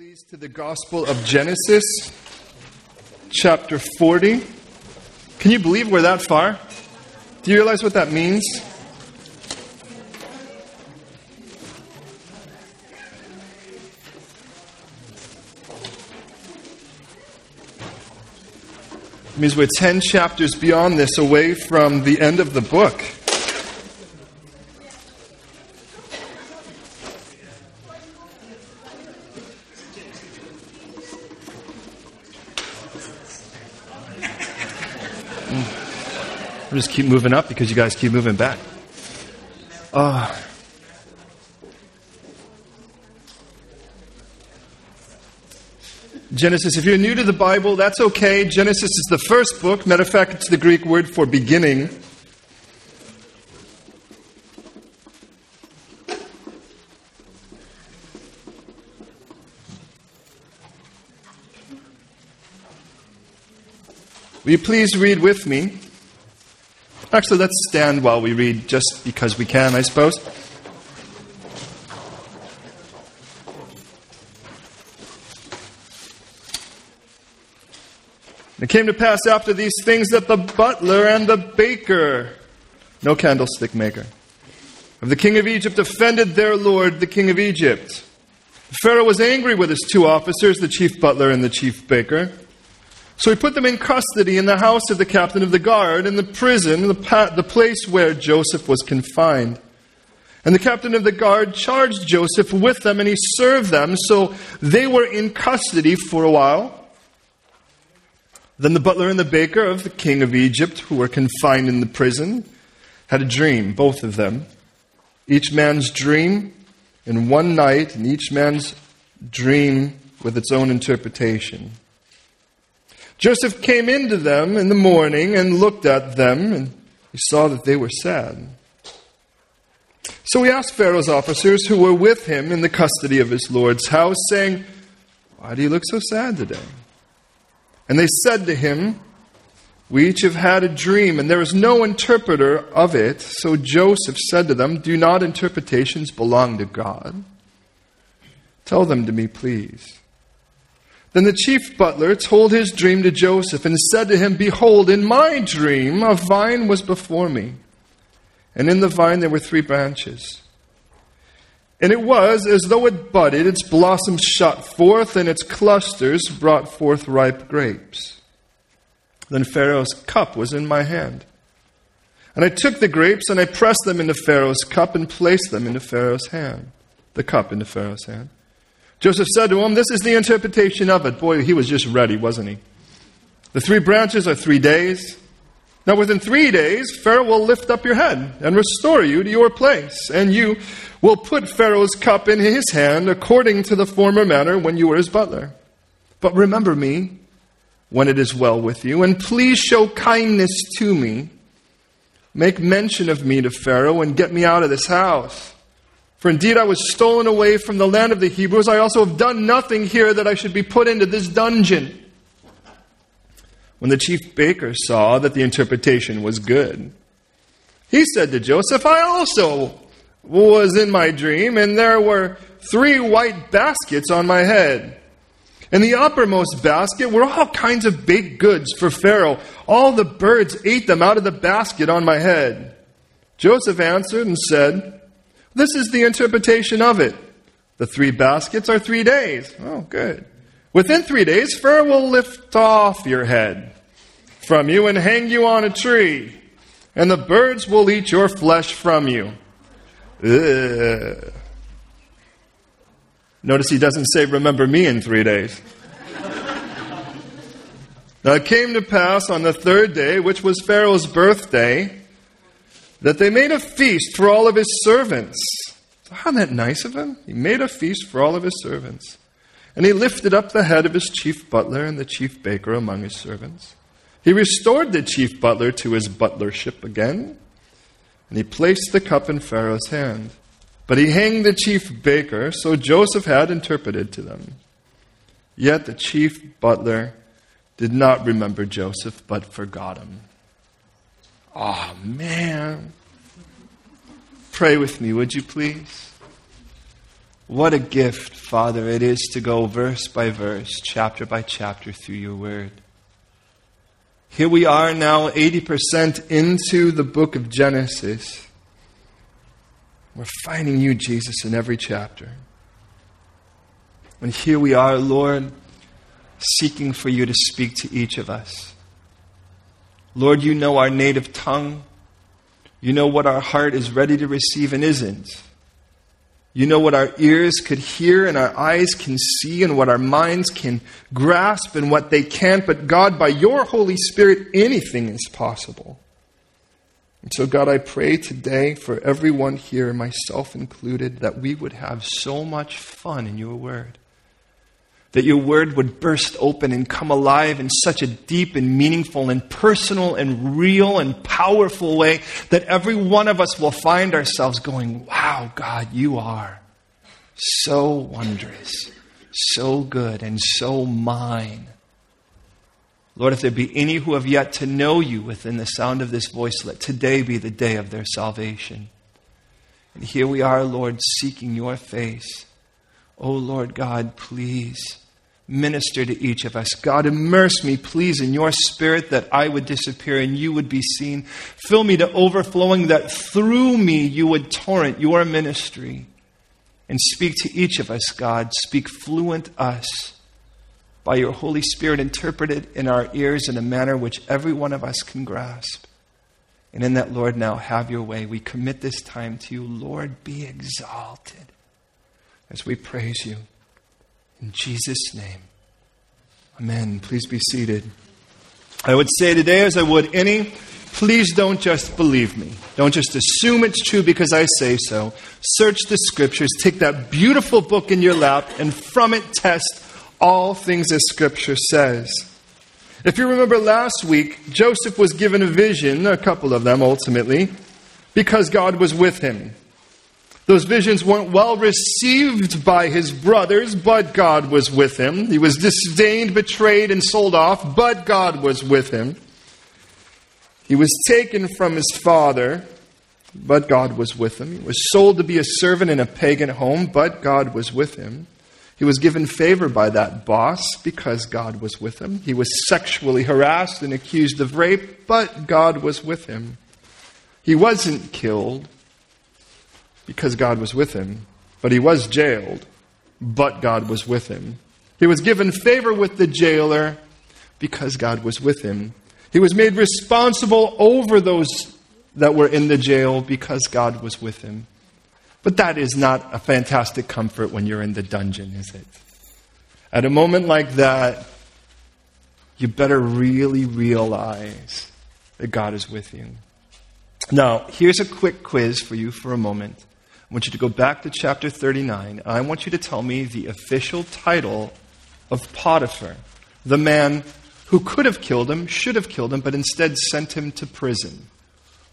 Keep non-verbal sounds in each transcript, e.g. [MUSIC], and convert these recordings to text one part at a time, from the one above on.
Please to the Gospel of Genesis, chapter 40. Can you believe we're that far? Do you realize what that means? It means we're 10 chapters beyond this, away from the end of the book. We'll just keep moving up because you guys keep moving back. Uh, Genesis, if you're new to the Bible, that's okay. Genesis is the first book. Matter of fact, it's the Greek word for beginning. Will you please read with me? Actually, let's stand while we read just because we can, I suppose. It came to pass after these things that the butler and the baker, no candlestick maker, of the king of Egypt offended their lord, the king of Egypt. Pharaoh was angry with his two officers, the chief butler and the chief baker. So he put them in custody in the house of the captain of the guard, in the prison, the, pa- the place where Joseph was confined. And the captain of the guard charged Joseph with them, and he served them, so they were in custody for a while. Then the butler and the baker of the king of Egypt, who were confined in the prison, had a dream, both of them. Each man's dream in one night, and each man's dream with its own interpretation. Joseph came into them in the morning and looked at them, and he saw that they were sad. So he asked Pharaoh's officers who were with him in the custody of his Lord's house, saying, Why do you look so sad today? And they said to him, We each have had a dream, and there is no interpreter of it. So Joseph said to them, Do not interpretations belong to God? Tell them to me, please. Then the chief butler told his dream to Joseph and said to him, Behold, in my dream a vine was before me, and in the vine there were three branches. And it was as though it budded, its blossoms shot forth, and its clusters brought forth ripe grapes. Then Pharaoh's cup was in my hand. And I took the grapes and I pressed them into Pharaoh's cup and placed them into Pharaoh's hand, the cup into Pharaoh's hand. Joseph said to him, This is the interpretation of it. Boy, he was just ready, wasn't he? The three branches are three days. Now, within three days, Pharaoh will lift up your head and restore you to your place, and you will put Pharaoh's cup in his hand according to the former manner when you were his butler. But remember me when it is well with you, and please show kindness to me. Make mention of me to Pharaoh and get me out of this house. For indeed I was stolen away from the land of the Hebrews. I also have done nothing here that I should be put into this dungeon. When the chief baker saw that the interpretation was good, he said to Joseph, I also was in my dream, and there were three white baskets on my head. In the uppermost basket were all kinds of baked goods for Pharaoh. All the birds ate them out of the basket on my head. Joseph answered and said, this is the interpretation of it. The three baskets are three days. Oh, good. Within three days, Pharaoh will lift off your head from you and hang you on a tree, and the birds will eat your flesh from you. Ugh. Notice he doesn't say, Remember me in three days. now it came to pass on the third day, which was Pharaoh's birthday, that they made a feast for all of his servants. Isn't that nice of him? He made a feast for all of his servants. And he lifted up the head of his chief butler and the chief baker among his servants. He restored the chief butler to his butlership again, and he placed the cup in Pharaoh's hand. But he hanged the chief baker, so Joseph had interpreted to them. Yet the chief butler did not remember Joseph, but forgot him. Oh, man. Pray with me, would you please? What a gift, Father, it is to go verse by verse, chapter by chapter through your word. Here we are now, 80% into the book of Genesis. We're finding you, Jesus, in every chapter. And here we are, Lord, seeking for you to speak to each of us. Lord, you know our native tongue. You know what our heart is ready to receive and isn't. You know what our ears could hear and our eyes can see and what our minds can grasp and what they can't. But God, by your Holy Spirit, anything is possible. And so, God, I pray today for everyone here, myself included, that we would have so much fun in your word. That your word would burst open and come alive in such a deep and meaningful and personal and real and powerful way that every one of us will find ourselves going, Wow, God, you are so wondrous, so good, and so mine. Lord, if there be any who have yet to know you within the sound of this voice, let today be the day of their salvation. And here we are, Lord, seeking your face. Oh, Lord God, please minister to each of us. God, immerse me, please, in your spirit that I would disappear and you would be seen. Fill me to overflowing that through me you would torrent your ministry. And speak to each of us, God. Speak fluent us by your Holy Spirit interpreted in our ears in a manner which every one of us can grasp. And in that, Lord, now have your way. We commit this time to you. Lord, be exalted as we praise you. In Jesus' name. Amen. Please be seated. I would say today, as I would any, please don't just believe me. Don't just assume it's true because I say so. Search the scriptures. Take that beautiful book in your lap and from it test all things as Scripture says. If you remember last week, Joseph was given a vision, a couple of them ultimately, because God was with him. Those visions weren't well received by his brothers, but God was with him. He was disdained, betrayed, and sold off, but God was with him. He was taken from his father, but God was with him. He was sold to be a servant in a pagan home, but God was with him. He was given favor by that boss because God was with him. He was sexually harassed and accused of rape, but God was with him. He wasn't killed because God was with him, but he was jailed, but God was with him. He was given favor with the jailer because God was with him. He was made responsible over those that were in the jail because God was with him. But that is not a fantastic comfort when you're in the dungeon, is it? At a moment like that, you better really realize that God is with you. Now, here's a quick quiz for you for a moment. I want you to go back to chapter 39. I want you to tell me the official title of Potiphar, the man who could have killed him, should have killed him, but instead sent him to prison.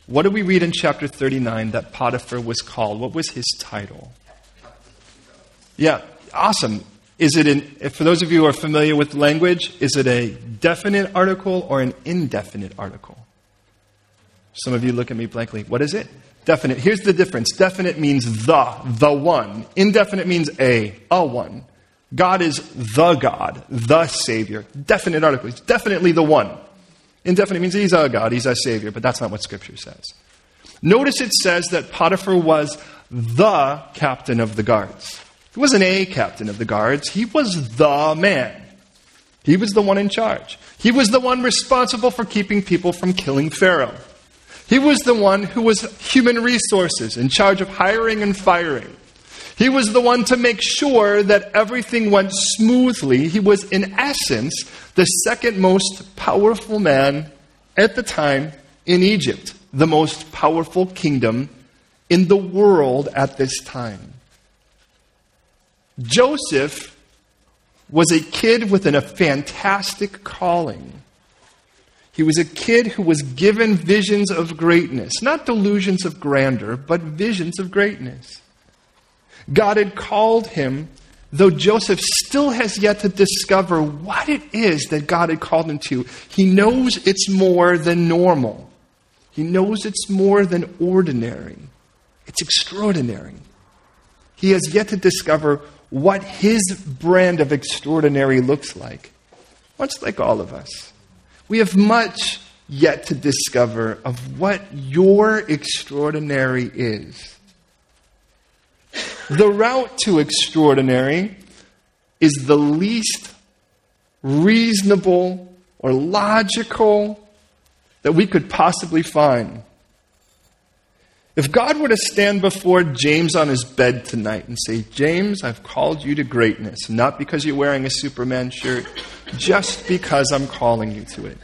What do we read in chapter 39 that Potiphar was called? What was his title? Yeah, awesome. Is it, in, for those of you who are familiar with language, is it a definite article or an indefinite article? Some of you look at me blankly. What is it? Definite. Here's the difference. Definite means the, the one. Indefinite means a, a one. God is the God, the Savior. Definite article. He's definitely the one. Indefinite means he's a God, he's a Savior, but that's not what Scripture says. Notice it says that Potiphar was the captain of the guards. He wasn't a captain of the guards, he was the man. He was the one in charge. He was the one responsible for keeping people from killing Pharaoh. He was the one who was human resources, in charge of hiring and firing. He was the one to make sure that everything went smoothly. He was, in essence, the second most powerful man at the time in Egypt, the most powerful kingdom in the world at this time. Joseph was a kid with a fantastic calling. He was a kid who was given visions of greatness, not delusions of grandeur, but visions of greatness. God had called him, though Joseph still has yet to discover what it is that God had called him to. He knows it's more than normal, he knows it's more than ordinary, it's extraordinary. He has yet to discover what his brand of extraordinary looks like. Much like all of us. We have much yet to discover of what your extraordinary is. The route to extraordinary is the least reasonable or logical that we could possibly find. If God were to stand before James on his bed tonight and say, James, I've called you to greatness, not because you're wearing a Superman shirt, just because I'm calling you to it.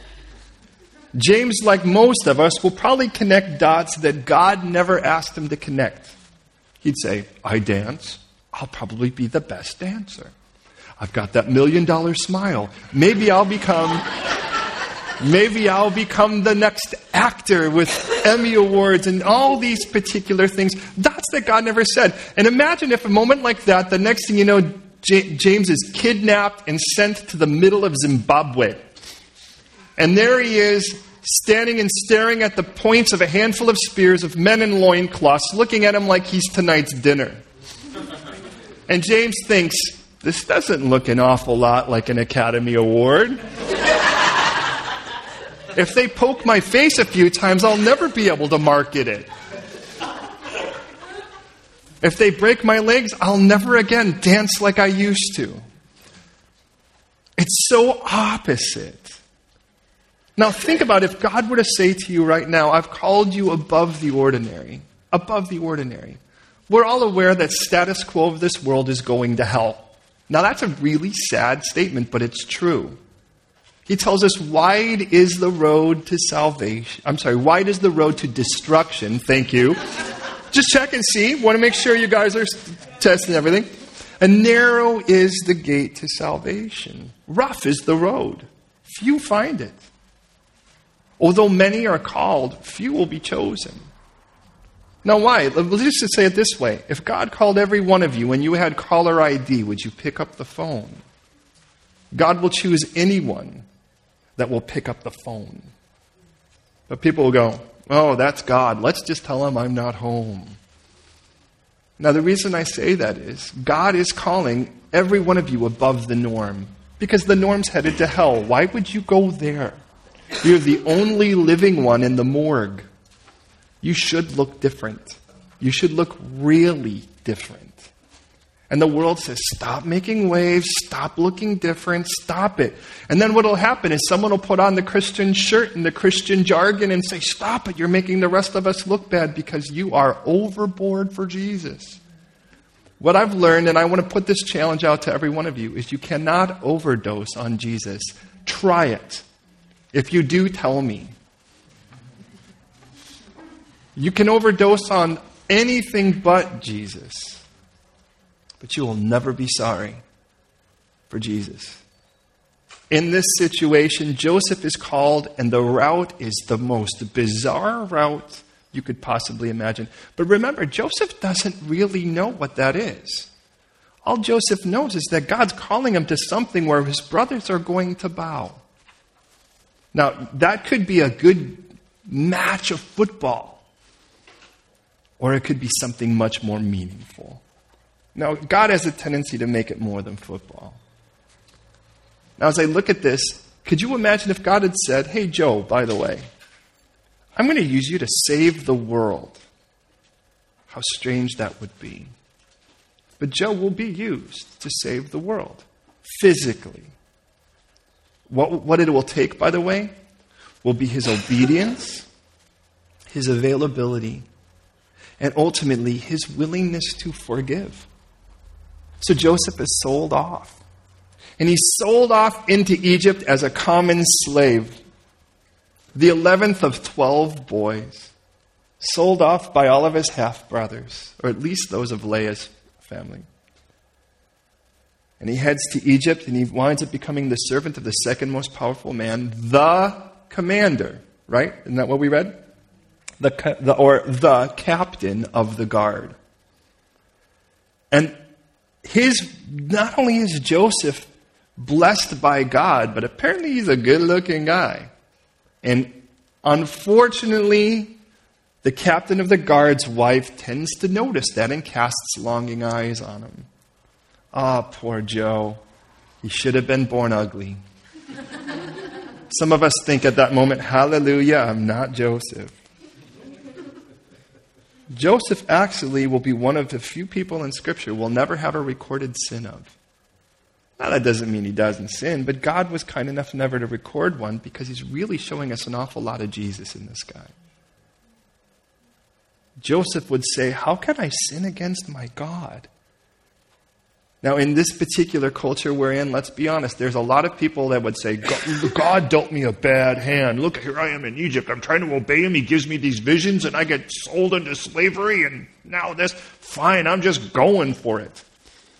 James, like most of us, will probably connect dots that God never asked him to connect. He'd say, I dance. I'll probably be the best dancer. I've got that million dollar smile. Maybe I'll become maybe I'll become the next actor with Emmy awards and all these particular things. Dots that God never said. And imagine if a moment like that, the next thing you know, J- James is kidnapped and sent to the middle of Zimbabwe. And there he is, standing and staring at the points of a handful of spears of men in loincloths, looking at him like he's tonight's dinner. And James thinks, this doesn't look an awful lot like an Academy Award. if they poke my face a few times, I'll never be able to market it. If they break my legs, I'll never again dance like I used to. It's so opposite. Now, think about if God were to say to you right now, I've called you above the ordinary. Above the ordinary. We're all aware that status quo of this world is going to hell. Now, that's a really sad statement, but it's true. He tells us, wide is the road to salvation. I'm sorry, wide is the road to destruction. Thank you. Just check and see. Want to make sure you guys are testing everything. And narrow is the gate to salvation. Rough is the road. Few find it. Although many are called, few will be chosen. Now, why? Let's just say it this way. If God called every one of you and you had caller ID, would you pick up the phone? God will choose anyone that will pick up the phone. But people will go, oh, that's God. Let's just tell him I'm not home. Now, the reason I say that is God is calling every one of you above the norm because the norm's headed to hell. Why would you go there? You're the only living one in the morgue. You should look different. You should look really different. And the world says, stop making waves, stop looking different, stop it. And then what will happen is someone will put on the Christian shirt and the Christian jargon and say, stop it, you're making the rest of us look bad because you are overboard for Jesus. What I've learned, and I want to put this challenge out to every one of you, is you cannot overdose on Jesus. Try it. If you do, tell me. You can overdose on anything but Jesus, but you will never be sorry for Jesus. In this situation, Joseph is called, and the route is the most bizarre route you could possibly imagine. But remember, Joseph doesn't really know what that is. All Joseph knows is that God's calling him to something where his brothers are going to bow. Now, that could be a good match of football, or it could be something much more meaningful. Now, God has a tendency to make it more than football. Now, as I look at this, could you imagine if God had said, Hey, Joe, by the way, I'm going to use you to save the world? How strange that would be. But Joe will be used to save the world physically. What, what it will take, by the way, will be his obedience, his availability, and ultimately his willingness to forgive. So Joseph is sold off. And he's sold off into Egypt as a common slave, the 11th of 12 boys, sold off by all of his half brothers, or at least those of Leah's family. And he heads to Egypt and he winds up becoming the servant of the second most powerful man, the commander, right? Isn't that what we read? The, the, or the captain of the guard. And his, not only is Joseph blessed by God, but apparently he's a good looking guy. And unfortunately, The captain of the guard's wife tends to notice that and casts longing eyes on him. Ah, oh, poor Joe. He should have been born ugly. [LAUGHS] Some of us think at that moment, hallelujah, I'm not Joseph. Joseph actually will be one of the few people in Scripture we'll never have a recorded sin of. Now, that doesn't mean he doesn't sin, but God was kind enough never to record one because he's really showing us an awful lot of Jesus in this guy. Joseph would say, How can I sin against my God? Now, in this particular culture we're in, let's be honest, there's a lot of people that would say, God dealt me a bad hand. Look, here I am in Egypt. I'm trying to obey him. He gives me these visions, and I get sold into slavery, and now this. Fine, I'm just going for it.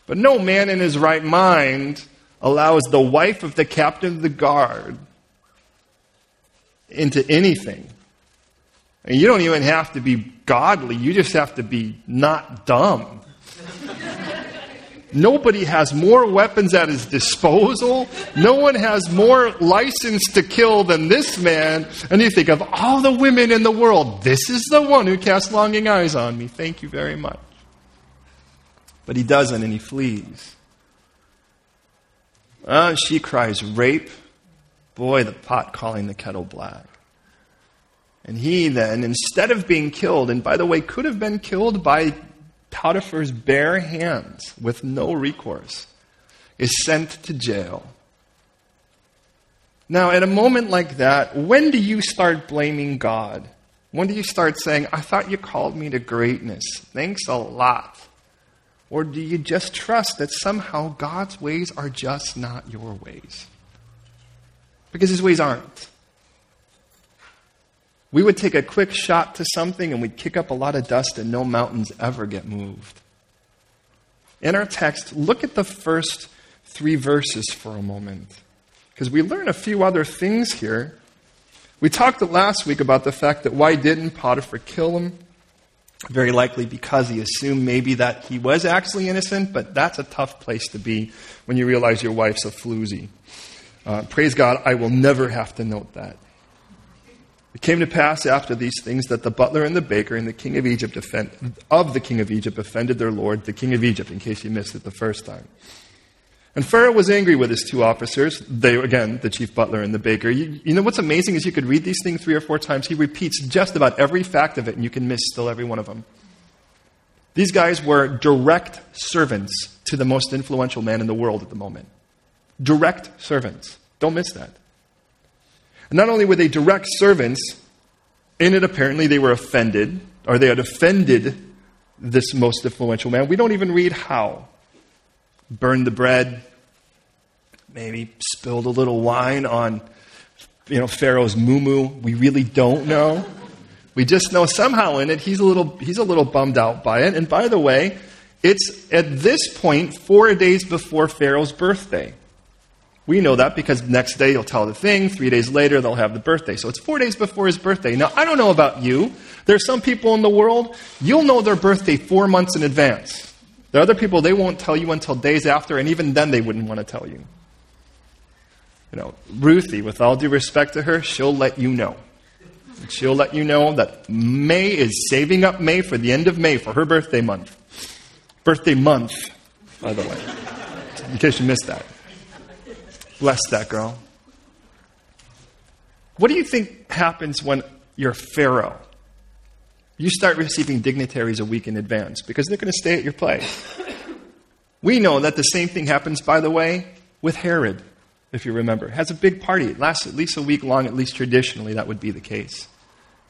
But no man in his right mind allows the wife of the captain of the guard into anything. And you don't even have to be godly, you just have to be not dumb. Nobody has more weapons at his disposal. No one has more license to kill than this man. And you think of all the women in the world, this is the one who casts longing eyes on me. Thank you very much. But he doesn't, and he flees. Uh, she cries, Rape. Boy, the pot calling the kettle black. And he then, instead of being killed, and by the way, could have been killed by Potiphar's bare hands with no recourse, is sent to jail. Now, at a moment like that, when do you start blaming God? When do you start saying, I thought you called me to greatness? Thanks a lot. Or do you just trust that somehow God's ways are just not your ways? Because his ways aren't. We would take a quick shot to something and we'd kick up a lot of dust and no mountains ever get moved. In our text, look at the first three verses for a moment. Because we learn a few other things here. We talked last week about the fact that why didn't Potiphar kill him? Very likely because he assumed maybe that he was actually innocent, but that's a tough place to be when you realize your wife's a floozy. Uh, praise God, I will never have to note that. It came to pass after these things that the butler and the baker and the king of Egypt offend, of the king of Egypt offended their lord, the king of Egypt, in case you missed it the first time. And Pharaoh was angry with his two officers. They, again, the chief butler and the baker. You, you, know what's amazing is you could read these things three or four times. He repeats just about every fact of it, and you can miss still every one of them. These guys were direct servants to the most influential man in the world at the moment. Direct servants. Don't miss that. Not only were they direct servants, in it apparently they were offended, or they had offended this most influential man. We don't even read how. Burned the bread, maybe spilled a little wine on you know Pharaoh's moo We really don't know. We just know somehow in it he's a little he's a little bummed out by it. And by the way, it's at this point four days before Pharaoh's birthday. We know that because next day you'll tell the thing, three days later they'll have the birthday. So it's four days before his birthday. Now, I don't know about you. There are some people in the world, you'll know their birthday four months in advance. There are other people, they won't tell you until days after, and even then they wouldn't want to tell you. You know, Ruthie, with all due respect to her, she'll let you know. She'll let you know that May is saving up May for the end of May for her birthday month. Birthday month, by the way, in case you missed that. Bless that girl. What do you think happens when you're Pharaoh? You start receiving dignitaries a week in advance because they're going to stay at your place. We know that the same thing happens, by the way, with Herod, if you remember. It has a big party. It lasts at least a week long, at least traditionally, that would be the case.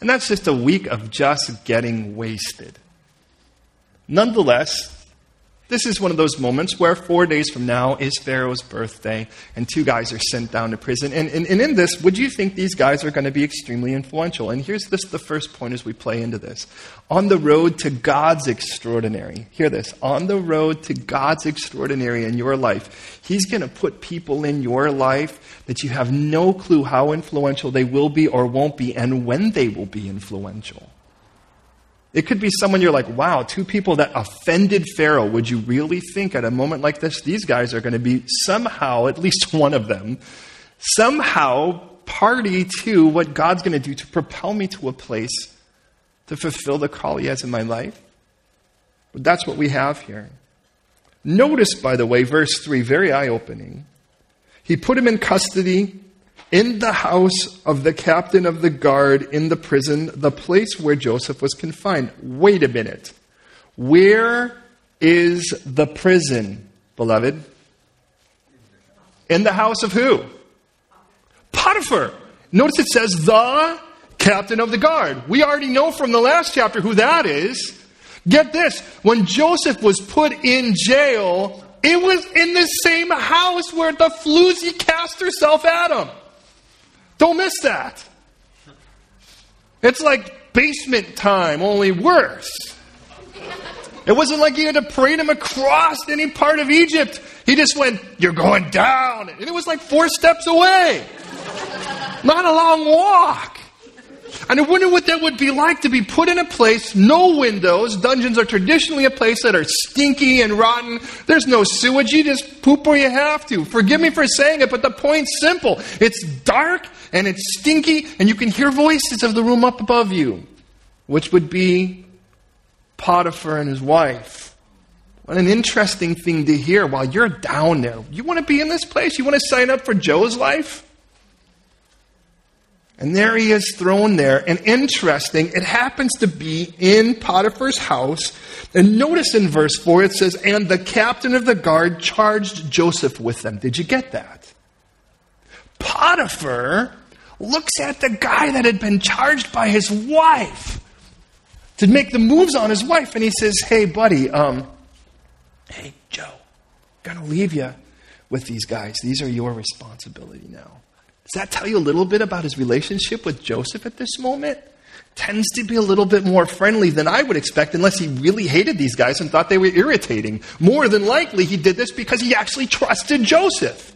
And that's just a week of just getting wasted. Nonetheless, this is one of those moments where four days from now is Pharaoh's birthday, and two guys are sent down to prison. And, and, and in this, would you think these guys are going to be extremely influential? And here's this the first point as we play into this. On the road to God's extraordinary, hear this, on the road to God's extraordinary in your life, He's going to put people in your life that you have no clue how influential they will be or won't be, and when they will be influential. It could be someone you're like, wow, two people that offended Pharaoh. Would you really think at a moment like this, these guys are going to be somehow, at least [LAUGHS] one of them, somehow party to what God's going to do to propel me to a place to fulfill the call He has in my life? But that's what we have here. Notice, by the way, verse 3, very eye opening. He put him in custody in the house of the captain of the guard in the prison, the place where Joseph was confined. Wait a minute. Where is the prison, beloved? In the house of who? Potiphar. Notice it says the captain of the guard. We already know from the last chapter who that is. Get this when Joseph was put in jail, it was in the same house where the floozy cast herself at him. Don't miss that. It's like basement time, only worse. It wasn't like he had to parade him across any part of Egypt. He just went, You're going down. And it was like four steps away. Not a long walk. And I wonder what that would be like to be put in a place, no windows. Dungeons are traditionally a place that are stinky and rotten. There's no sewage. You just poop where you have to. Forgive me for saying it, but the point's simple. It's dark and it's stinky, and you can hear voices of the room up above you, which would be Potiphar and his wife. What an interesting thing to hear while you're down there. You want to be in this place? You want to sign up for Joe's life? And there he is thrown there. And interesting, it happens to be in Potiphar's house. And notice in verse 4 it says, And the captain of the guard charged Joseph with them. Did you get that? Potiphar looks at the guy that had been charged by his wife to make the moves on his wife. And he says, Hey, buddy, um, hey, Joe, I'm going to leave you with these guys. These are your responsibility now. Does that tell you a little bit about his relationship with Joseph at this moment? Tends to be a little bit more friendly than I would expect, unless he really hated these guys and thought they were irritating. More than likely, he did this because he actually trusted Joseph.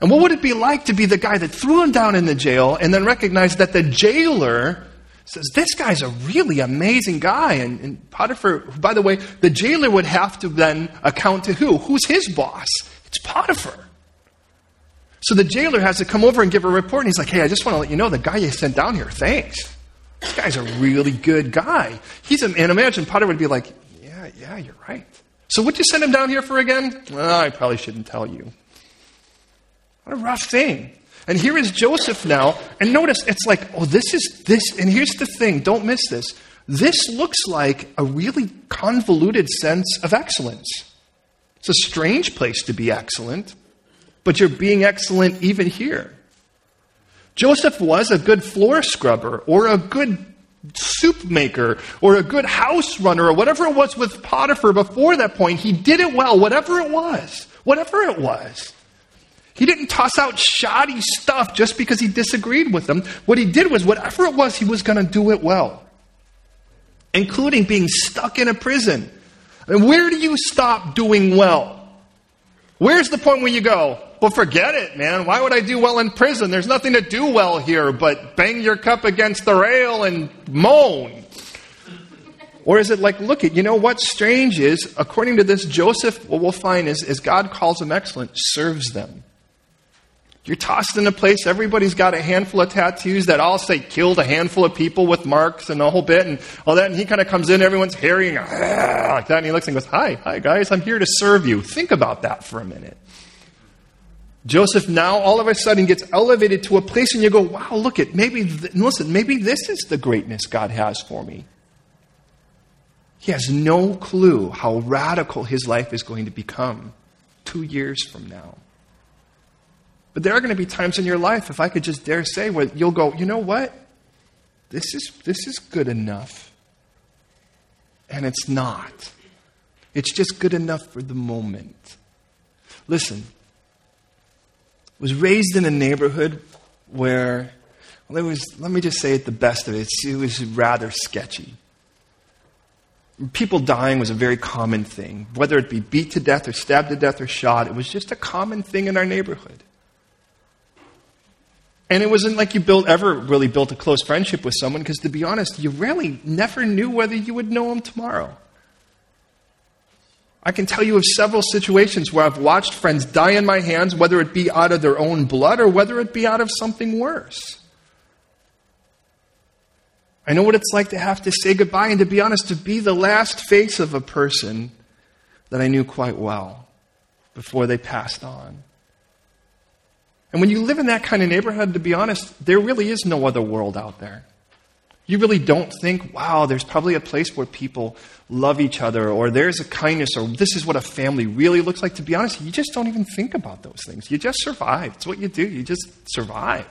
And what would it be like to be the guy that threw him down in the jail and then recognized that the jailer says, This guy's a really amazing guy. And, and Potiphar, by the way, the jailer would have to then account to who? Who's his boss? It's Potiphar. So the jailer has to come over and give a report. And he's like, Hey, I just want to let you know the guy you sent down here, thanks. This guy's a really good guy. He's a, and imagine Potiphar would be like, Yeah, yeah, you're right. So what'd you send him down here for again? Well, I probably shouldn't tell you. What a rough thing. And here is Joseph now. And notice, it's like, oh, this is this. And here's the thing don't miss this. This looks like a really convoluted sense of excellence. It's a strange place to be excellent, but you're being excellent even here. Joseph was a good floor scrubber or a good soup maker or a good house runner or whatever it was with Potiphar before that point. He did it well, whatever it was. Whatever it was. He didn't toss out shoddy stuff just because he disagreed with them. What he did was, whatever it was, he was going to do it well, including being stuck in a prison. And where do you stop doing well? Where's the point where you go, well, forget it, man. Why would I do well in prison? There's nothing to do well here but bang your cup against the rail and moan. Or is it like, look at, you know what's strange is, according to this, Joseph, what we'll find is, is God calls him excellent, serves them. You're tossed in a place, everybody's got a handful of tattoos that all say killed a handful of people with marks and a whole bit and all that. And he kind of comes in, everyone's hairy and ah, like that. And he looks and goes, Hi, hi guys, I'm here to serve you. Think about that for a minute. Joseph now all of a sudden gets elevated to a place and you go, wow, look at, maybe, th- listen, maybe this is the greatness God has for me. He has no clue how radical his life is going to become two years from now. But there are going to be times in your life, if I could just dare say, where you'll go, you know what? This is, this is good enough. And it's not. It's just good enough for the moment. Listen, I was raised in a neighborhood where, well, it was, let me just say it the best of it, it was rather sketchy. People dying was a very common thing. Whether it be beat to death or stabbed to death or shot, it was just a common thing in our neighborhood. And it wasn't like you built, ever really built a close friendship with someone because, to be honest, you really never knew whether you would know them tomorrow. I can tell you of several situations where I've watched friends die in my hands, whether it be out of their own blood or whether it be out of something worse. I know what it's like to have to say goodbye and to be honest, to be the last face of a person that I knew quite well before they passed on. And when you live in that kind of neighborhood, to be honest, there really is no other world out there. You really don't think, wow, there's probably a place where people love each other, or there's a kindness, or this is what a family really looks like. To be honest, you just don't even think about those things. You just survive. It's what you do. You just survive.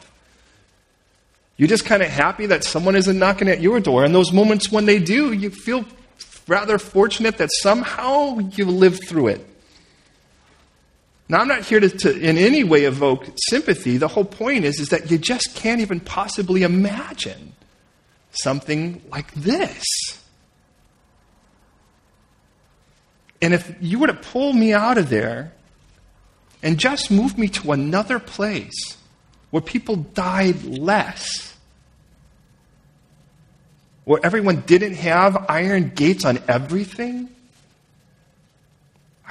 You're just kind of happy that someone isn't knocking at your door. And those moments when they do, you feel rather fortunate that somehow you lived through it. Now, I'm not here to, to, in any way evoke sympathy. The whole point is, is that you just can't even possibly imagine something like this. And if you were to pull me out of there and just move me to another place where people died less, where everyone didn't have iron gates on everything,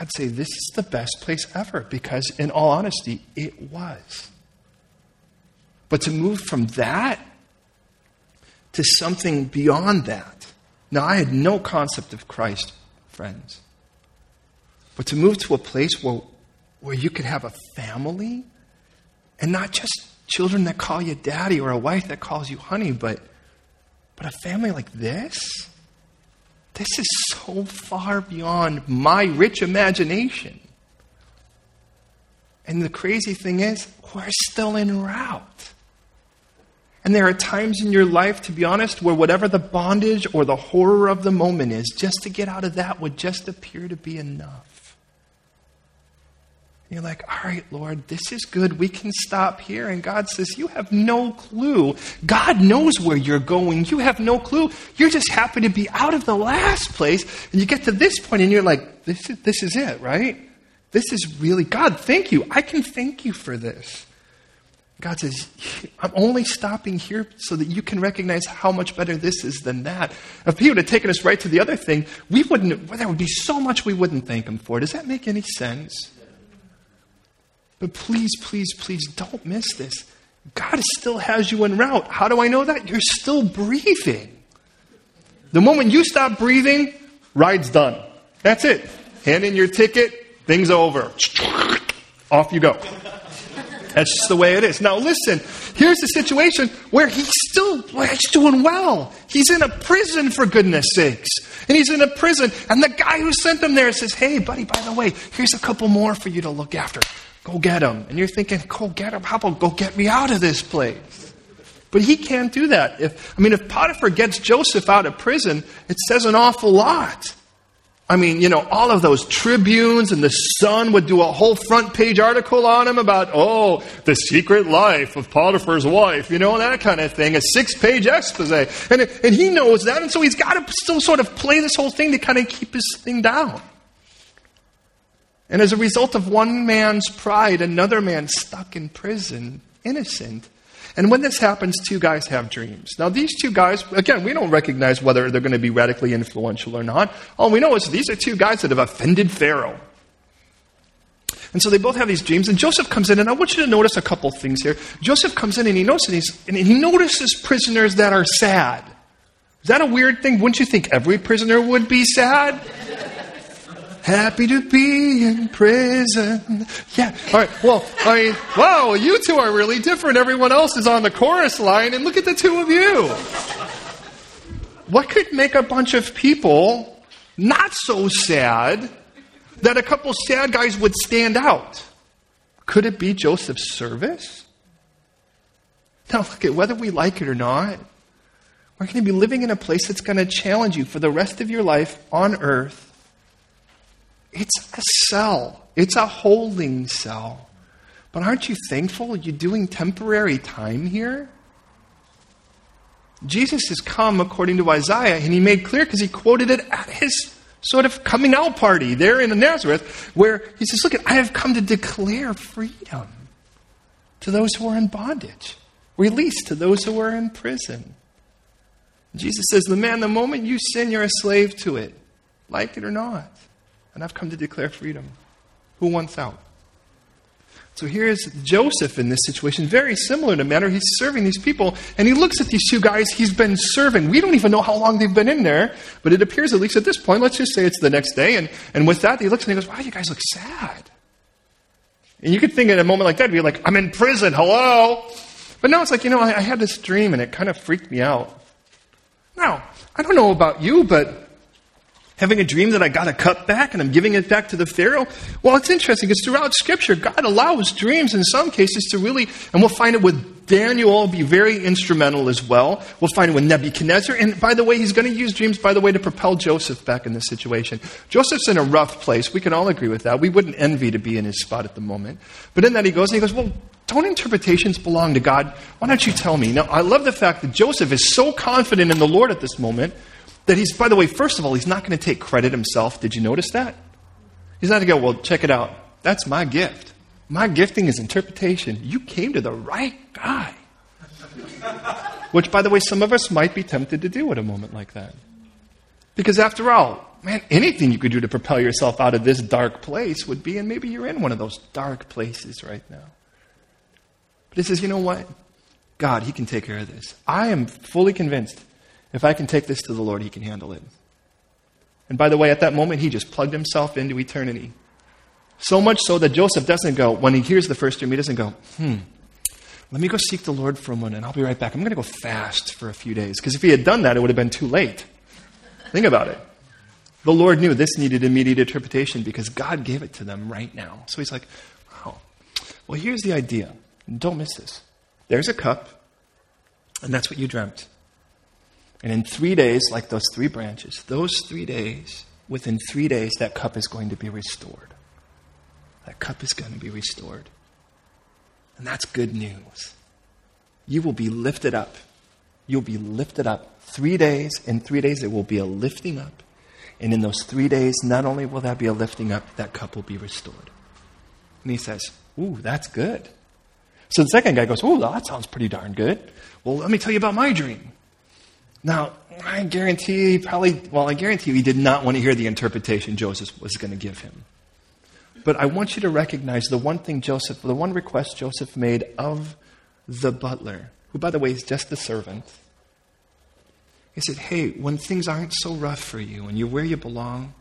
I'd say this is the best place ever because, in all honesty, it was. But to move from that to something beyond that. Now, I had no concept of Christ, friends. But to move to a place where, where you could have a family and not just children that call you daddy or a wife that calls you honey, but, but a family like this? This is so far beyond my rich imagination. And the crazy thing is, we're still en route. And there are times in your life, to be honest, where whatever the bondage or the horror of the moment is, just to get out of that would just appear to be enough. You're like, all right, Lord, this is good. We can stop here. And God says, You have no clue. God knows where you're going. You have no clue. You're just happy to be out of the last place. And you get to this point and you're like, This is, this is it, right? This is really, God, thank you. I can thank you for this. God says, I'm only stopping here so that you can recognize how much better this is than that. If he would have taken us right to the other thing, we wouldn't, well, there would be so much we wouldn't thank him for. Does that make any sense? But please, please, please don't miss this. God still has you en route. How do I know that? You're still breathing. The moment you stop breathing, ride's done. That's it. Hand in your ticket, thing's are over. Off you go. That's just the way it is. Now, listen, here's a situation where he's still well, he's doing well. He's in a prison, for goodness sakes. And he's in a prison, and the guy who sent him there says, Hey, buddy, by the way, here's a couple more for you to look after. Go get them. And you're thinking, Go get them? How about go get me out of this place? But he can't do that. If, I mean, if Potiphar gets Joseph out of prison, it says an awful lot. I mean, you know, all of those tribunes and the Sun would do a whole front page article on him about, oh, the secret life of Potiphar's wife, you know, that kind of thing, a six page expose. And, and he knows that, and so he's got to still sort of play this whole thing to kind of keep his thing down. And as a result of one man's pride, another man stuck in prison, innocent, and when this happens, two guys have dreams. Now, these two guys, again, we don't recognize whether they're going to be radically influential or not. All we know is these are two guys that have offended Pharaoh. And so they both have these dreams, and Joseph comes in, and I want you to notice a couple things here. Joseph comes in and he notices, and he notices prisoners that are sad. Is that a weird thing? Wouldn't you think every prisoner would be sad? Happy to be in prison. Yeah. All right. Well, I mean, wow, you two are really different. Everyone else is on the chorus line, and look at the two of you. What could make a bunch of people not so sad that a couple sad guys would stand out? Could it be Joseph's service? Now, look at whether we like it or not, we're going to be living in a place that's going to challenge you for the rest of your life on earth it's a cell, it's a holding cell. But aren't you thankful you're doing temporary time here? Jesus has come according to Isaiah, and he made clear because he quoted it at his sort of coming out party there in Nazareth, where he says, Look, I have come to declare freedom to those who are in bondage, release to those who are in prison. Jesus says, The man, the moment you sin, you're a slave to it, like it or not and I've come to declare freedom. Who wants out? So here's Joseph in this situation, very similar to manner. He's serving these people, and he looks at these two guys he's been serving. We don't even know how long they've been in there, but it appears, at least at this point, let's just say it's the next day. And, and with that, he looks and he goes, Wow, you guys look sad. And you could think at a moment like that, be like, I'm in prison, hello? But now it's like, you know, I, I had this dream and it kind of freaked me out. Now, I don't know about you, but having a dream that I got a cup back and I'm giving it back to the Pharaoh? Well, it's interesting because throughout Scripture, God allows dreams in some cases to really, and we'll find it with Daniel, be very instrumental as well. We'll find it with Nebuchadnezzar. And by the way, he's going to use dreams, by the way, to propel Joseph back in this situation. Joseph's in a rough place. We can all agree with that. We wouldn't envy to be in his spot at the moment. But in that, he goes and he goes, Well, don't interpretations belong to God? Why don't you tell me? Now, I love the fact that Joseph is so confident in the Lord at this moment that he's, by the way, first of all, he's not going to take credit himself. Did you notice that? He's not going to go, well, check it out. That's my gift. My gifting is interpretation. You came to the right guy. [LAUGHS] Which, by the way, some of us might be tempted to do at a moment like that. Because after all, man, anything you could do to propel yourself out of this dark place would be, and maybe you're in one of those dark places right now. But he says, you know what? God, He can take care of this. I am fully convinced if I can take this to the Lord, He can handle it. And by the way, at that moment, he just plugged himself into eternity. So much so that Joseph doesn't go, when he hears the first dream, he doesn't go, hmm, let me go seek the Lord for a moment and I'll be right back. I'm going to go fast for a few days. Because if he had done that, it would have been too late. Think about it. The Lord knew this needed immediate interpretation because God gave it to them right now. So he's like, wow. Well, here's the idea. Don't miss this. There's a cup, and that's what you dreamt. And in three days, like those three branches, those three days, within three days, that cup is going to be restored. That cup is going to be restored. And that's good news. You will be lifted up. You'll be lifted up. Three days, in three days, there will be a lifting up. And in those three days, not only will that be a lifting up, that cup will be restored. And he says, Ooh, that's good. So the second guy goes, Ooh, that sounds pretty darn good. Well, let me tell you about my dream. Now, I guarantee he probably, well, I guarantee he did not want to hear the interpretation Joseph was going to give him. But I want you to recognize the one thing Joseph, the one request Joseph made of the butler, who, by the way, is just the servant. He said, Hey, when things aren't so rough for you and you're where you belong,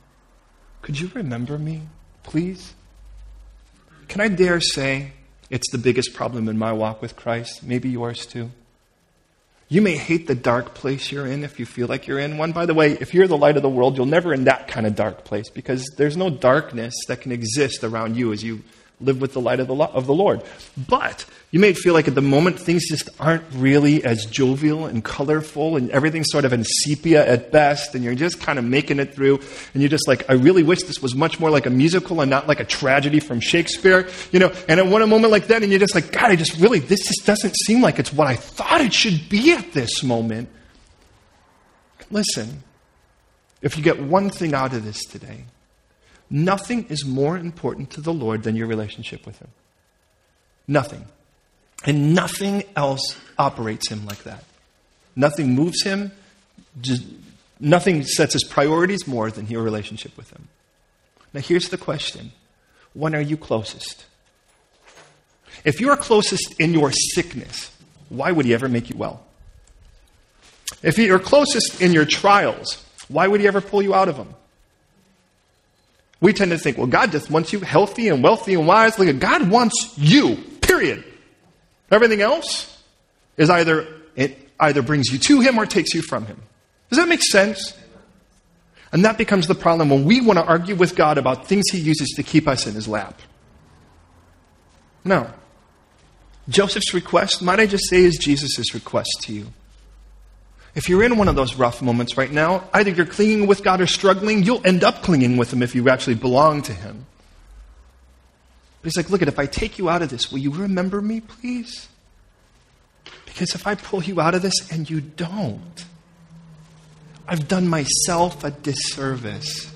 could you remember me, please? Can I dare say it's the biggest problem in my walk with Christ? Maybe yours too. You may hate the dark place you're in if you feel like you're in one. By the way, if you're the light of the world, you'll never in that kind of dark place because there's no darkness that can exist around you as you live with the light of the, of the Lord. But you may feel like at the moment things just aren't really as jovial and colorful and everything's sort of in sepia at best and you're just kind of making it through and you're just like, I really wish this was much more like a musical and not like a tragedy from Shakespeare, you know, and at one moment like that and you're just like, God, I just really, this just doesn't seem like it's what I thought it should be at this moment. Listen, if you get one thing out of this today, Nothing is more important to the Lord than your relationship with Him. Nothing. And nothing else operates Him like that. Nothing moves Him, just, nothing sets His priorities more than your relationship with Him. Now, here's the question When are you closest? If you are closest in your sickness, why would He ever make you well? If you're closest in your trials, why would He ever pull you out of them? We tend to think, well, God just wants you healthy and wealthy and wise. Look, God wants you, period. Everything else is either, it either brings you to Him or takes you from Him. Does that make sense? And that becomes the problem when we want to argue with God about things He uses to keep us in His lap. No. Joseph's request, might I just say, is Jesus' request to you. If you're in one of those rough moments right now, either you're clinging with God or struggling, you'll end up clinging with Him if you actually belong to Him. But He's like, look, at if I take you out of this, will you remember me, please? Because if I pull you out of this and you don't, I've done myself a disservice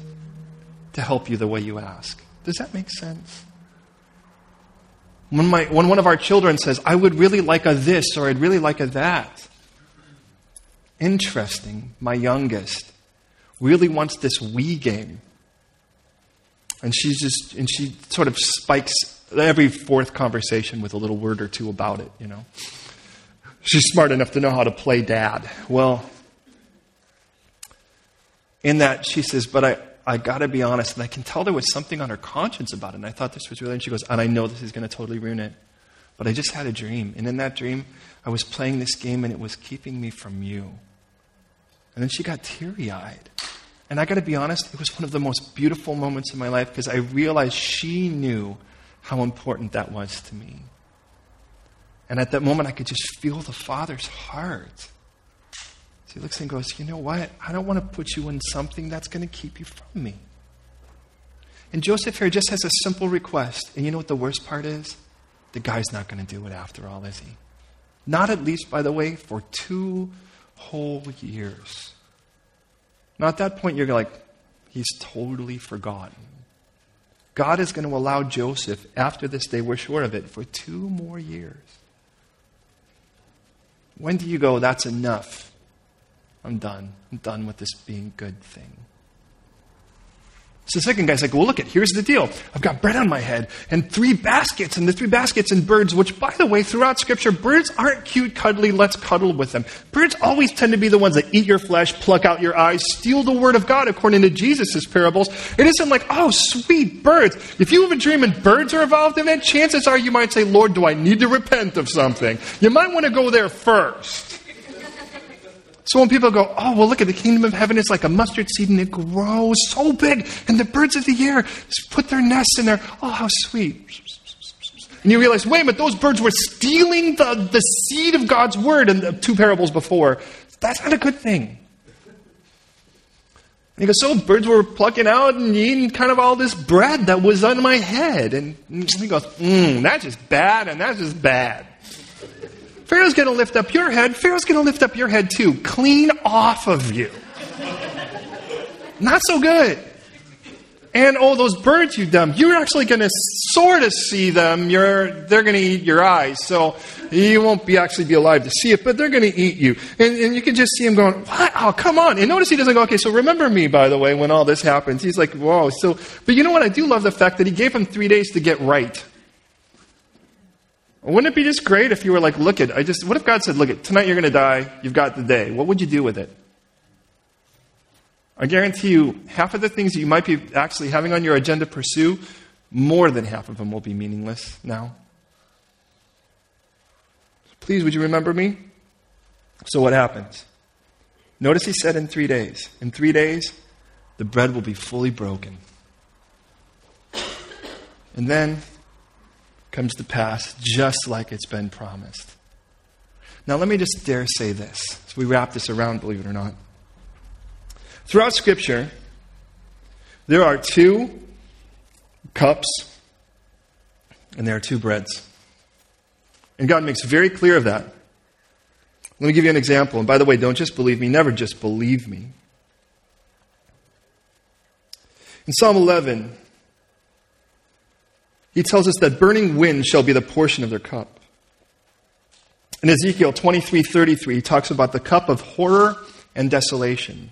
to help you the way you ask. Does that make sense? When, my, when one of our children says, I would really like a this or I'd really like a that, Interesting, my youngest really wants this Wii game. And she's just, and she sort of spikes every fourth conversation with a little word or two about it, you know. She's smart enough to know how to play dad. Well, in that she says, but I, I got to be honest, and I can tell there was something on her conscience about it. And I thought this was really, and she goes, and I know this is going to totally ruin it. But I just had a dream. And in that dream, I was playing this game and it was keeping me from you. And then she got teary eyed. And I got to be honest, it was one of the most beautiful moments in my life because I realized she knew how important that was to me. And at that moment, I could just feel the Father's heart. So he looks and goes, You know what? I don't want to put you in something that's going to keep you from me. And Joseph here just has a simple request. And you know what the worst part is? The guy's not going to do it after all, is he? Not at least, by the way, for two whole years. Now, at that point, you're like, he's totally forgotten. God is going to allow Joseph, after this day, we're sure of it, for two more years. When do you go, that's enough? I'm done. I'm done with this being good thing. So the second guy's like, well, look, it. here's the deal. I've got bread on my head and three baskets, and the three baskets and birds, which, by the way, throughout Scripture, birds aren't cute, cuddly, let's cuddle with them. Birds always tend to be the ones that eat your flesh, pluck out your eyes, steal the word of God, according to Jesus' parables. It isn't like, oh, sweet birds. If you have a dream and birds are involved in it, chances are you might say, Lord, do I need to repent of something? You might want to go there first. So when people go, oh, well, look at the kingdom of heaven, it's like a mustard seed and it grows so big, and the birds of the air just put their nests in there. Oh, how sweet. And you realize, wait a minute, those birds were stealing the, the seed of God's word in the two parables before. That's not a good thing. And he goes, so birds were plucking out and eating kind of all this bread that was on my head. And he goes, mm, that's just bad and that's just bad. Pharaoh's going to lift up your head. Pharaoh's going to lift up your head too. Clean off of you. Not so good. And oh, those birds you dumped, you're actually going to sort of see them. You're, they're going to eat your eyes. So you won't be actually be alive to see it, but they're going to eat you. And, and you can just see him going, what? Oh, come on. And notice he doesn't go, okay, so remember me, by the way, when all this happens. He's like, whoa. So, but you know what? I do love the fact that he gave him three days to get right. Wouldn't it be just great if you were like, look at, I just, what if God said, look at, tonight you're going to die, you've got the day. What would you do with it? I guarantee you, half of the things that you might be actually having on your agenda pursue, more than half of them will be meaningless now. Please, would you remember me? So what happens? Notice he said in three days. In three days, the bread will be fully broken. And then comes to pass just like it's been promised. Now, let me just dare say this as we wrap this around, believe it or not. Throughout Scripture, there are two cups and there are two breads. And God makes very clear of that. Let me give you an example. And by the way, don't just believe me, never just believe me. In Psalm 11, he tells us that burning wind shall be the portion of their cup. In Ezekiel 23 33, he talks about the cup of horror and desolation.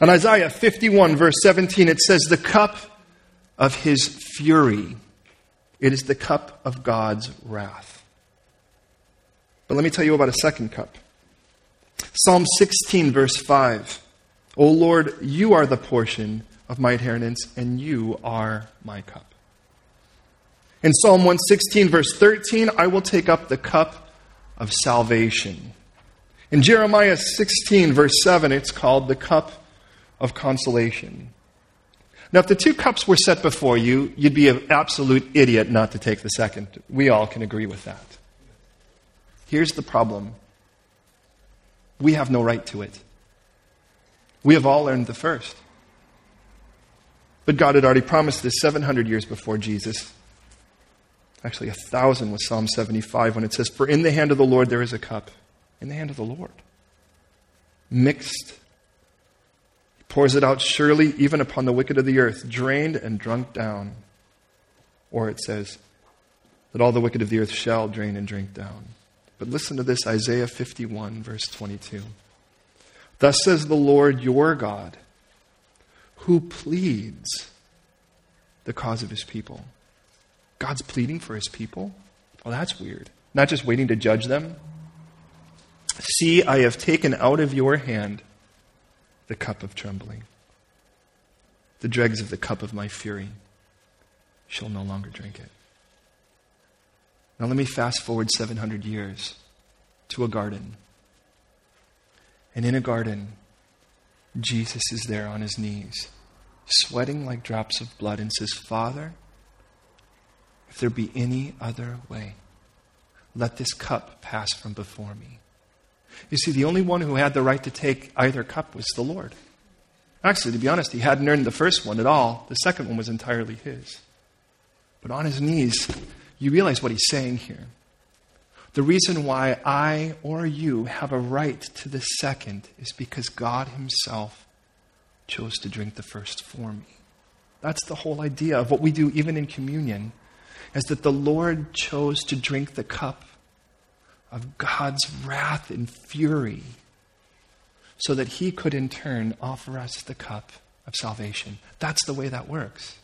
In Isaiah 51, verse 17, it says, The cup of his fury. It is the cup of God's wrath. But let me tell you about a second cup. Psalm 16, verse 5. O Lord, you are the portion of my inheritance, and you are my cup. In Psalm 116, verse 13, I will take up the cup of salvation. In Jeremiah 16, verse 7, it's called the cup of consolation. Now, if the two cups were set before you, you'd be an absolute idiot not to take the second. We all can agree with that. Here's the problem we have no right to it. We have all earned the first. But God had already promised this 700 years before Jesus. Actually, a thousand with Psalm 75 when it says, For in the hand of the Lord there is a cup. In the hand of the Lord. Mixed. He pours it out surely even upon the wicked of the earth, drained and drunk down. Or it says, that all the wicked of the earth shall drain and drink down. But listen to this Isaiah 51, verse 22. Thus says the Lord your God, who pleads the cause of his people God's pleading for his people? Well, that's weird. Not just waiting to judge them. See, I have taken out of your hand the cup of trembling. The dregs of the cup of my fury shall no longer drink it. Now, let me fast forward 700 years to a garden. And in a garden, Jesus is there on his knees, sweating like drops of blood, and says, Father, if there be any other way, let this cup pass from before me. You see, the only one who had the right to take either cup was the Lord. Actually, to be honest, he hadn't earned the first one at all. The second one was entirely his. But on his knees, you realize what he's saying here. The reason why I or you have a right to the second is because God Himself chose to drink the first for me. That's the whole idea of what we do even in communion, is that the Lord chose to drink the cup of God's wrath and fury so that He could in turn offer us the cup of salvation. That's the way that works.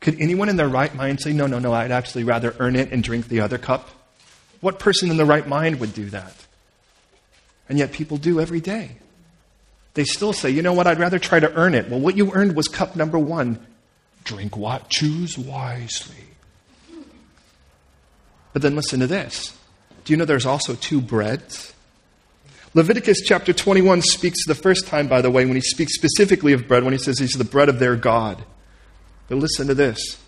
Could anyone in their right mind say, no, no, no, I'd actually rather earn it and drink the other cup? What person in the right mind would do that? And yet people do every day. They still say, you know what, I'd rather try to earn it. Well, what you earned was cup number one. Drink what? Choose wisely. But then listen to this. Do you know there's also two breads? Leviticus chapter 21 speaks the first time, by the way, when he speaks specifically of bread, when he says he's the bread of their God. But listen to this.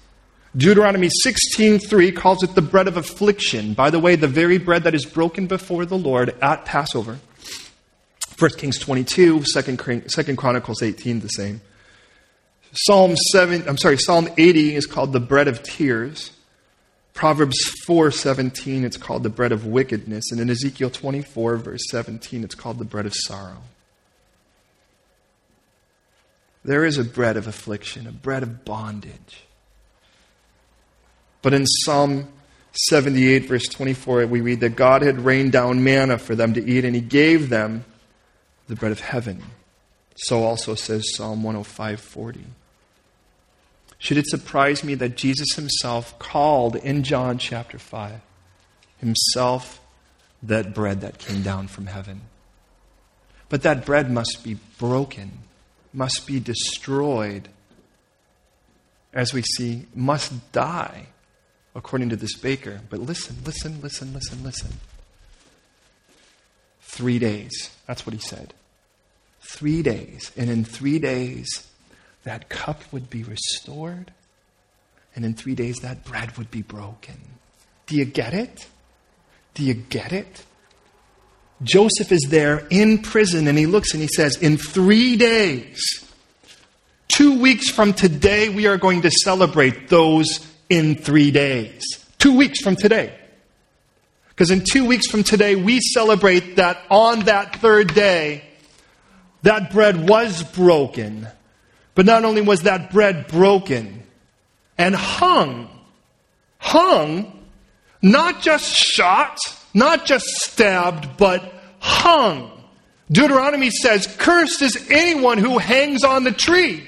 Deuteronomy 16:3 calls it the bread of affliction. By the way, the very bread that is broken before the Lord at Passover. 1 Kings 22, 2 Chronicles 18 the same. Psalm 7, I'm sorry, Psalm 80 is called the bread of tears. Proverbs 4:17 it's called the bread of wickedness and in Ezekiel 24 verse 17 it's called the bread of sorrow. There is a bread of affliction, a bread of bondage. But in Psalm 78, verse 24, we read that God had rained down manna for them to eat, and He gave them the bread of heaven. So also says Psalm 105, 40. Should it surprise me that Jesus Himself called in John chapter 5 Himself that bread that came down from heaven? But that bread must be broken, must be destroyed, as we see, must die according to this baker. But listen, listen, listen, listen, listen. Three days. That's what he said. Three days. And in three days, that cup would be restored. And in three days, that bread would be broken. Do you get it? Do you get it? Joseph is there in prison and he looks and he says, In three days, two weeks from today, we are going to celebrate those in three days. Two weeks from today. Because in two weeks from today, we celebrate that on that third day, that bread was broken. But not only was that bread broken and hung, hung, not just shot, not just stabbed, but hung. Deuteronomy says, Cursed is anyone who hangs on the tree.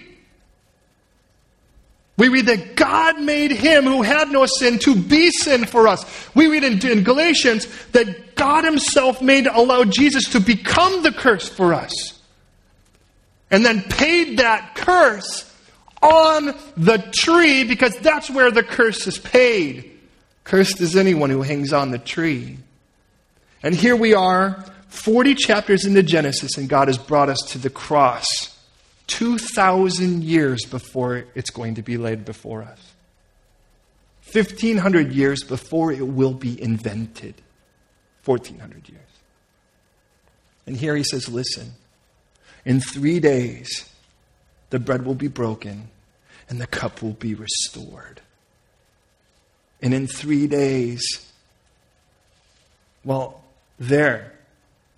We read that God made him who had no sin to be sin for us. We read in, in Galatians that God himself made, allowed Jesus to become the curse for us. And then paid that curse on the tree because that's where the curse is paid. Cursed is anyone who hangs on the tree. And here we are, 40 chapters into Genesis, and God has brought us to the cross. 2,000 years before it's going to be laid before us. 1,500 years before it will be invented. 1,400 years. And here he says, Listen, in three days, the bread will be broken and the cup will be restored. And in three days, well, there,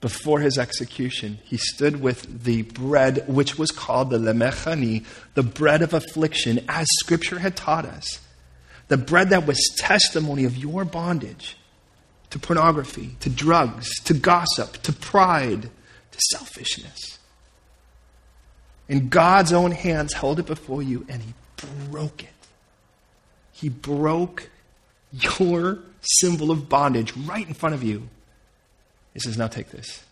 before his execution, he stood with the bread, which was called the lemechani, the bread of affliction, as Scripture had taught us. The bread that was testimony of your bondage to pornography, to drugs, to gossip, to pride, to selfishness. In God's own hands, held it before you, and he broke it. He broke your symbol of bondage right in front of you. He says, Now take this.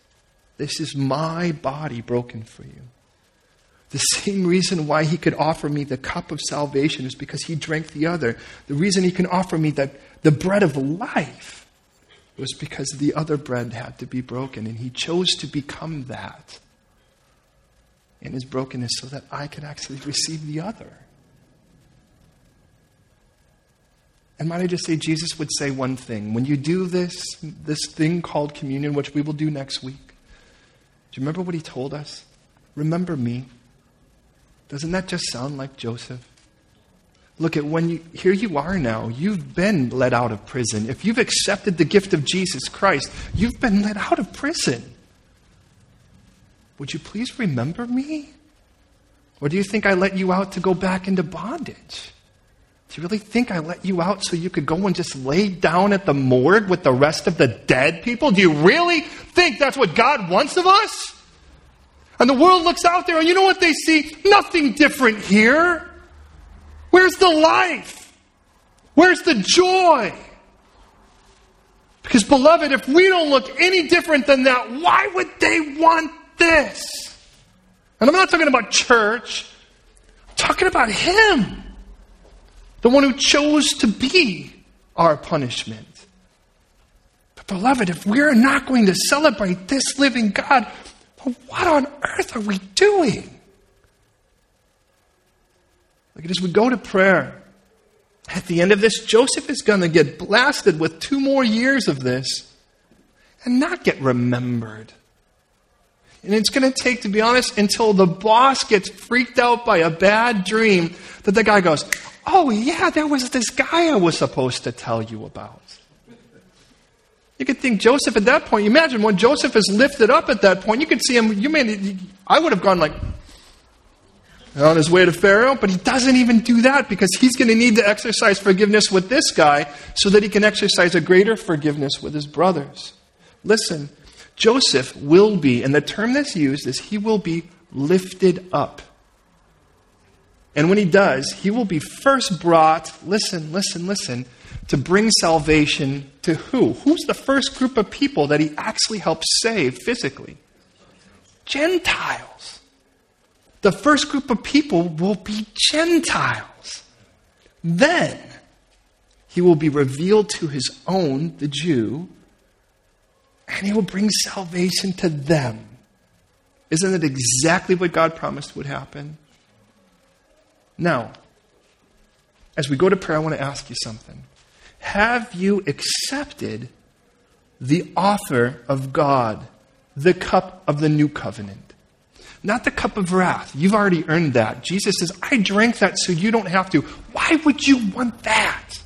This is my body broken for you. The same reason why he could offer me the cup of salvation is because he drank the other. The reason he can offer me the, the bread of life was because the other bread had to be broken, and he chose to become that in his brokenness so that I could actually receive the other. And might I just say, Jesus would say one thing. When you do this, this thing called communion, which we will do next week, do you remember what he told us? Remember me. Doesn't that just sound like Joseph? Look at when you, here you are now. You've been let out of prison. If you've accepted the gift of Jesus Christ, you've been let out of prison. Would you please remember me? Or do you think I let you out to go back into bondage? Do you really think I let you out so you could go and just lay down at the morgue with the rest of the dead people? Do you really think that's what God wants of us? And the world looks out there and you know what they see? Nothing different here. Where's the life? Where's the joy? Because, beloved, if we don't look any different than that, why would they want this? And I'm not talking about church, I'm talking about Him, the one who chose to be our punishment. But, beloved, if we're not going to celebrate this living God, what on earth are we doing? Like as we go to prayer, at the end of this, Joseph is going to get blasted with two more years of this and not get remembered. And it's going to take, to be honest, until the boss gets freaked out by a bad dream that the guy goes, Oh, yeah, there was this guy I was supposed to tell you about. You could think Joseph at that point, imagine when Joseph is lifted up at that point, you could see him, you may, I would have gone like, on his way to Pharaoh, but he doesn't even do that because he's going to need to exercise forgiveness with this guy so that he can exercise a greater forgiveness with his brothers. Listen, Joseph will be, and the term that's used is he will be lifted up. And when he does, he will be first brought, listen, listen, listen, to bring salvation to who? Who's the first group of people that he actually helps save physically? Gentiles. The first group of people will be Gentiles. Then he will be revealed to his own, the Jew, and he will bring salvation to them. Isn't it exactly what God promised would happen? Now, as we go to prayer, I want to ask you something. Have you accepted the offer of God, the cup of the new covenant? not the cup of wrath. You've already earned that. Jesus says, I drank that so you don't have to. Why would you want that?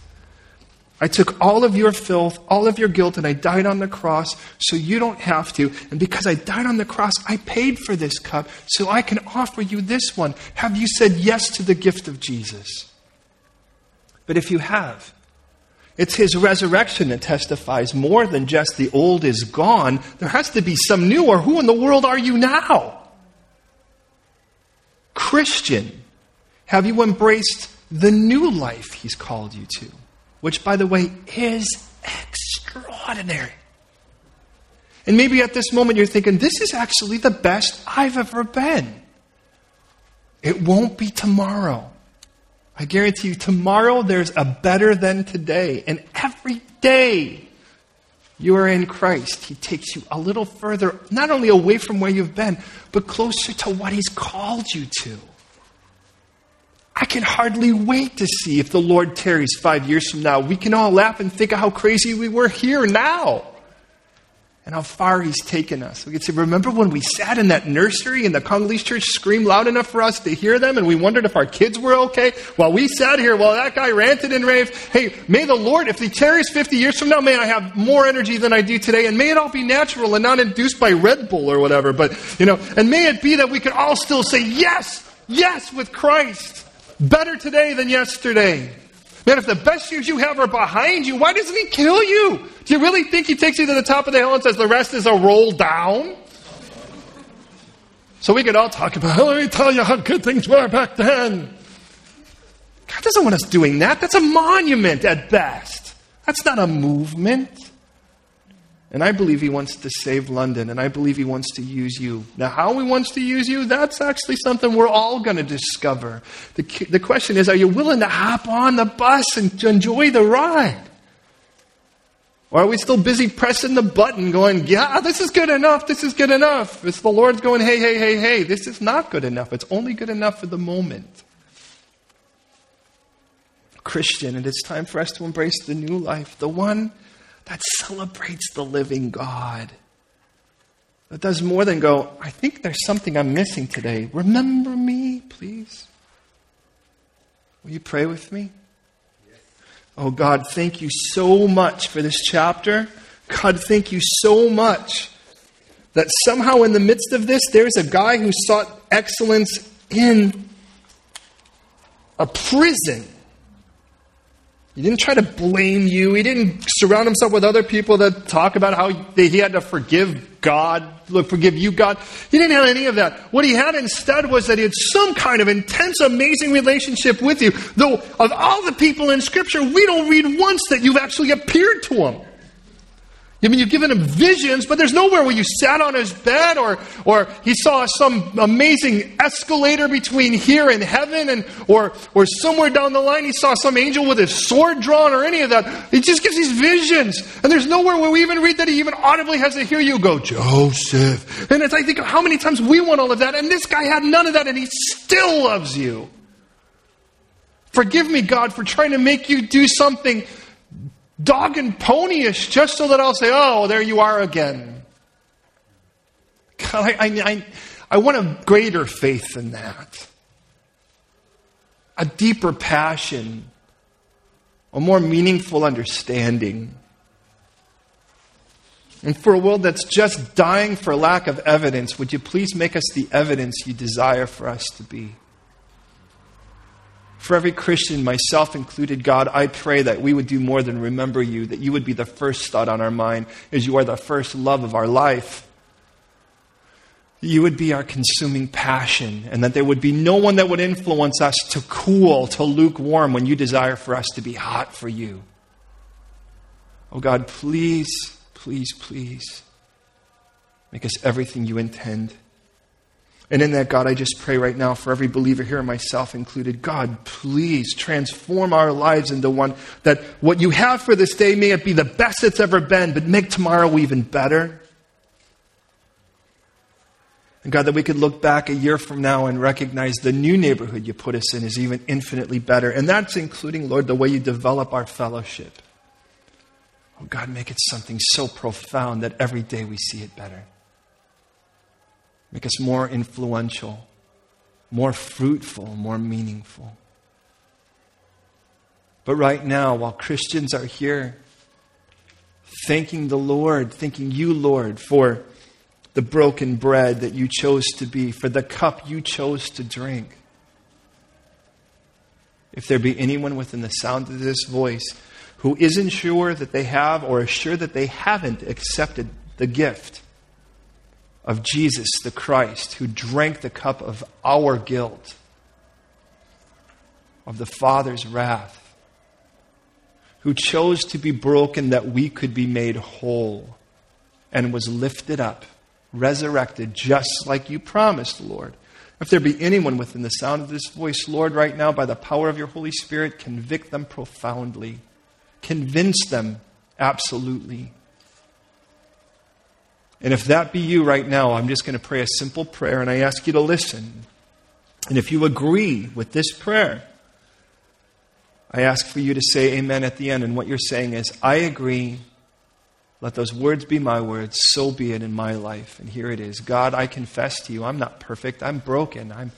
I took all of your filth, all of your guilt, and I died on the cross so you don't have to. And because I died on the cross, I paid for this cup so I can offer you this one. Have you said yes to the gift of Jesus? But if you have, it's his resurrection that testifies more than just the old is gone. There has to be some new, or who in the world are you now? Christian, have you embraced the new life He's called you to? Which, by the way, is extraordinary. And maybe at this moment you're thinking, this is actually the best I've ever been. It won't be tomorrow. I guarantee you, tomorrow there's a better than today. And every day you are in Christ, He takes you a little further, not only away from where you've been, but closer to what He's called you to. I can hardly wait to see if the Lord tarries five years from now. We can all laugh and think of how crazy we were here now and how far He's taken us. We can say, Remember when we sat in that nursery and the Congolese church screamed loud enough for us to hear them and we wondered if our kids were okay? While we sat here, while that guy ranted and raved, hey, may the Lord, if He tarries 50 years from now, may I have more energy than I do today and may it all be natural and not induced by Red Bull or whatever. But, you know, and may it be that we can all still say, Yes, yes, with Christ. Better today than yesterday. Man, if the best years you have are behind you, why doesn't he kill you? Do you really think he takes you to the top of the hill and says the rest is a roll down? So we could all talk about, let me tell you how good things were back then. God doesn't want us doing that. That's a monument at best. That's not a movement. And I believe He wants to save London, and I believe He wants to use you. Now, how He wants to use you, that's actually something we're all going to discover. The, the question is are you willing to hop on the bus and to enjoy the ride? Or are we still busy pressing the button going, yeah, this is good enough, this is good enough? It's the Lord's going, hey, hey, hey, hey, this is not good enough. It's only good enough for the moment. Christian, and it's time for us to embrace the new life, the one that celebrates the living God. That does more than go, I think there's something I'm missing today. Remember me, please. Will you pray with me? Oh God, thank you so much for this chapter. God, thank you so much that somehow in the midst of this, there's a guy who sought excellence in a prison. He didn't try to blame you. He didn't surround himself with other people that talk about how he had to forgive God, forgive you, God. He didn't have any of that. What he had instead was that he had some kind of intense, amazing relationship with you. Though of all the people in Scripture, we don't read once that you've actually appeared to him. I mean, you've given him visions, but there's nowhere where you sat on his bed or, or he saw some amazing escalator between here and heaven, and, or, or somewhere down the line he saw some angel with his sword drawn or any of that. He just gives these visions. And there's nowhere where we even read that he even audibly has to hear you go, Joseph. And as I think of how many times we want all of that, and this guy had none of that, and he still loves you. Forgive me, God, for trying to make you do something dog and ponyish just so that I'll say, oh, there you are again. [LAUGHS] God, I, I, I, I want a greater faith than that. A deeper passion, a more meaningful understanding. And for a world that's just dying for lack of evidence, would you please make us the evidence you desire for us to be? For every Christian, myself included, God, I pray that we would do more than remember you, that you would be the first thought on our mind, as you are the first love of our life. You would be our consuming passion, and that there would be no one that would influence us to cool, to lukewarm, when you desire for us to be hot for you. Oh God, please, please, please make us everything you intend. And in that, God, I just pray right now for every believer here, myself included. God, please transform our lives into one that what you have for this day may it be the best it's ever been, but make tomorrow even better. And God, that we could look back a year from now and recognize the new neighborhood you put us in is even infinitely better. And that's including, Lord, the way you develop our fellowship. Oh, God, make it something so profound that every day we see it better make us more influential, more fruitful, more meaningful. But right now, while Christians are here, thanking the Lord, thanking you, Lord, for the broken bread that you chose to be, for the cup you chose to drink. If there be anyone within the sound of this voice who isn't sure that they have or is sure that they haven't accepted the gift, of Jesus the Christ, who drank the cup of our guilt, of the Father's wrath, who chose to be broken that we could be made whole, and was lifted up, resurrected, just like you promised, Lord. If there be anyone within the sound of this voice, Lord, right now, by the power of your Holy Spirit, convict them profoundly. Convince them absolutely and if that be you right now, I'm just going to pray a simple prayer and I ask you to listen. And if you agree with this prayer, I ask for you to say amen at the end. And what you're saying is, I agree. Let those words be my words. So be it in my life. And here it is God, I confess to you, I'm not perfect. I'm broken. I'm,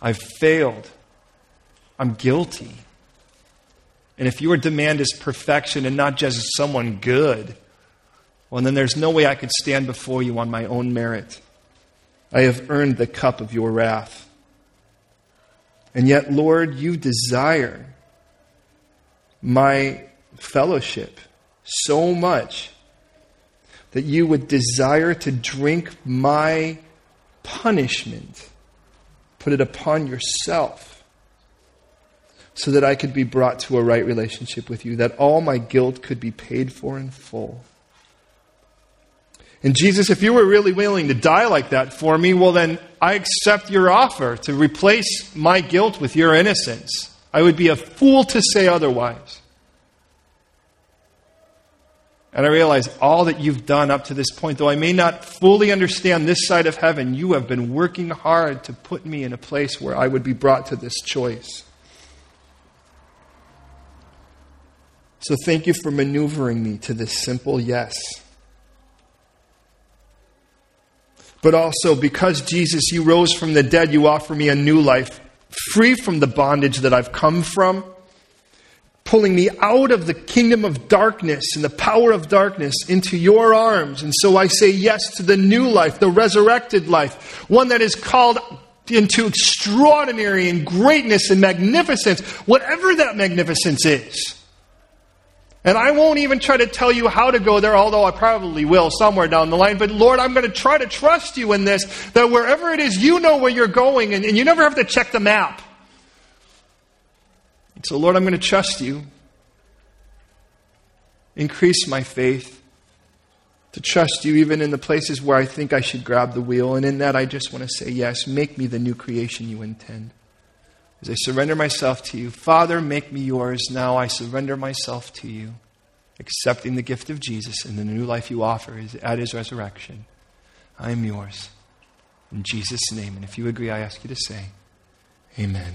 I've failed. I'm guilty. And if your demand is perfection and not just someone good, well, then there's no way I could stand before you on my own merit. I have earned the cup of your wrath. And yet, Lord, you desire my fellowship so much that you would desire to drink my punishment, put it upon yourself, so that I could be brought to a right relationship with you, that all my guilt could be paid for in full. And Jesus, if you were really willing to die like that for me, well, then I accept your offer to replace my guilt with your innocence. I would be a fool to say otherwise. And I realize all that you've done up to this point, though I may not fully understand this side of heaven, you have been working hard to put me in a place where I would be brought to this choice. So thank you for maneuvering me to this simple yes. But also, because Jesus, you rose from the dead, you offer me a new life, free from the bondage that I've come from pulling me out of the kingdom of darkness and the power of darkness into your arms. And so I say yes to the new life, the resurrected life, one that is called into extraordinary and greatness and magnificence, whatever that magnificence is. And I won't even try to tell you how to go there, although I probably will somewhere down the line. But Lord, I'm going to try to trust you in this, that wherever it is, you know where you're going, and, and you never have to check the map. So, Lord, I'm going to trust you. Increase my faith to trust you even in the places where I think I should grab the wheel. And in that, I just want to say, yes, make me the new creation you intend. As I surrender myself to you, Father, make me yours. Now I surrender myself to you, accepting the gift of Jesus and the new life you offer at his resurrection. I am yours. In Jesus' name. And if you agree, I ask you to say, Amen.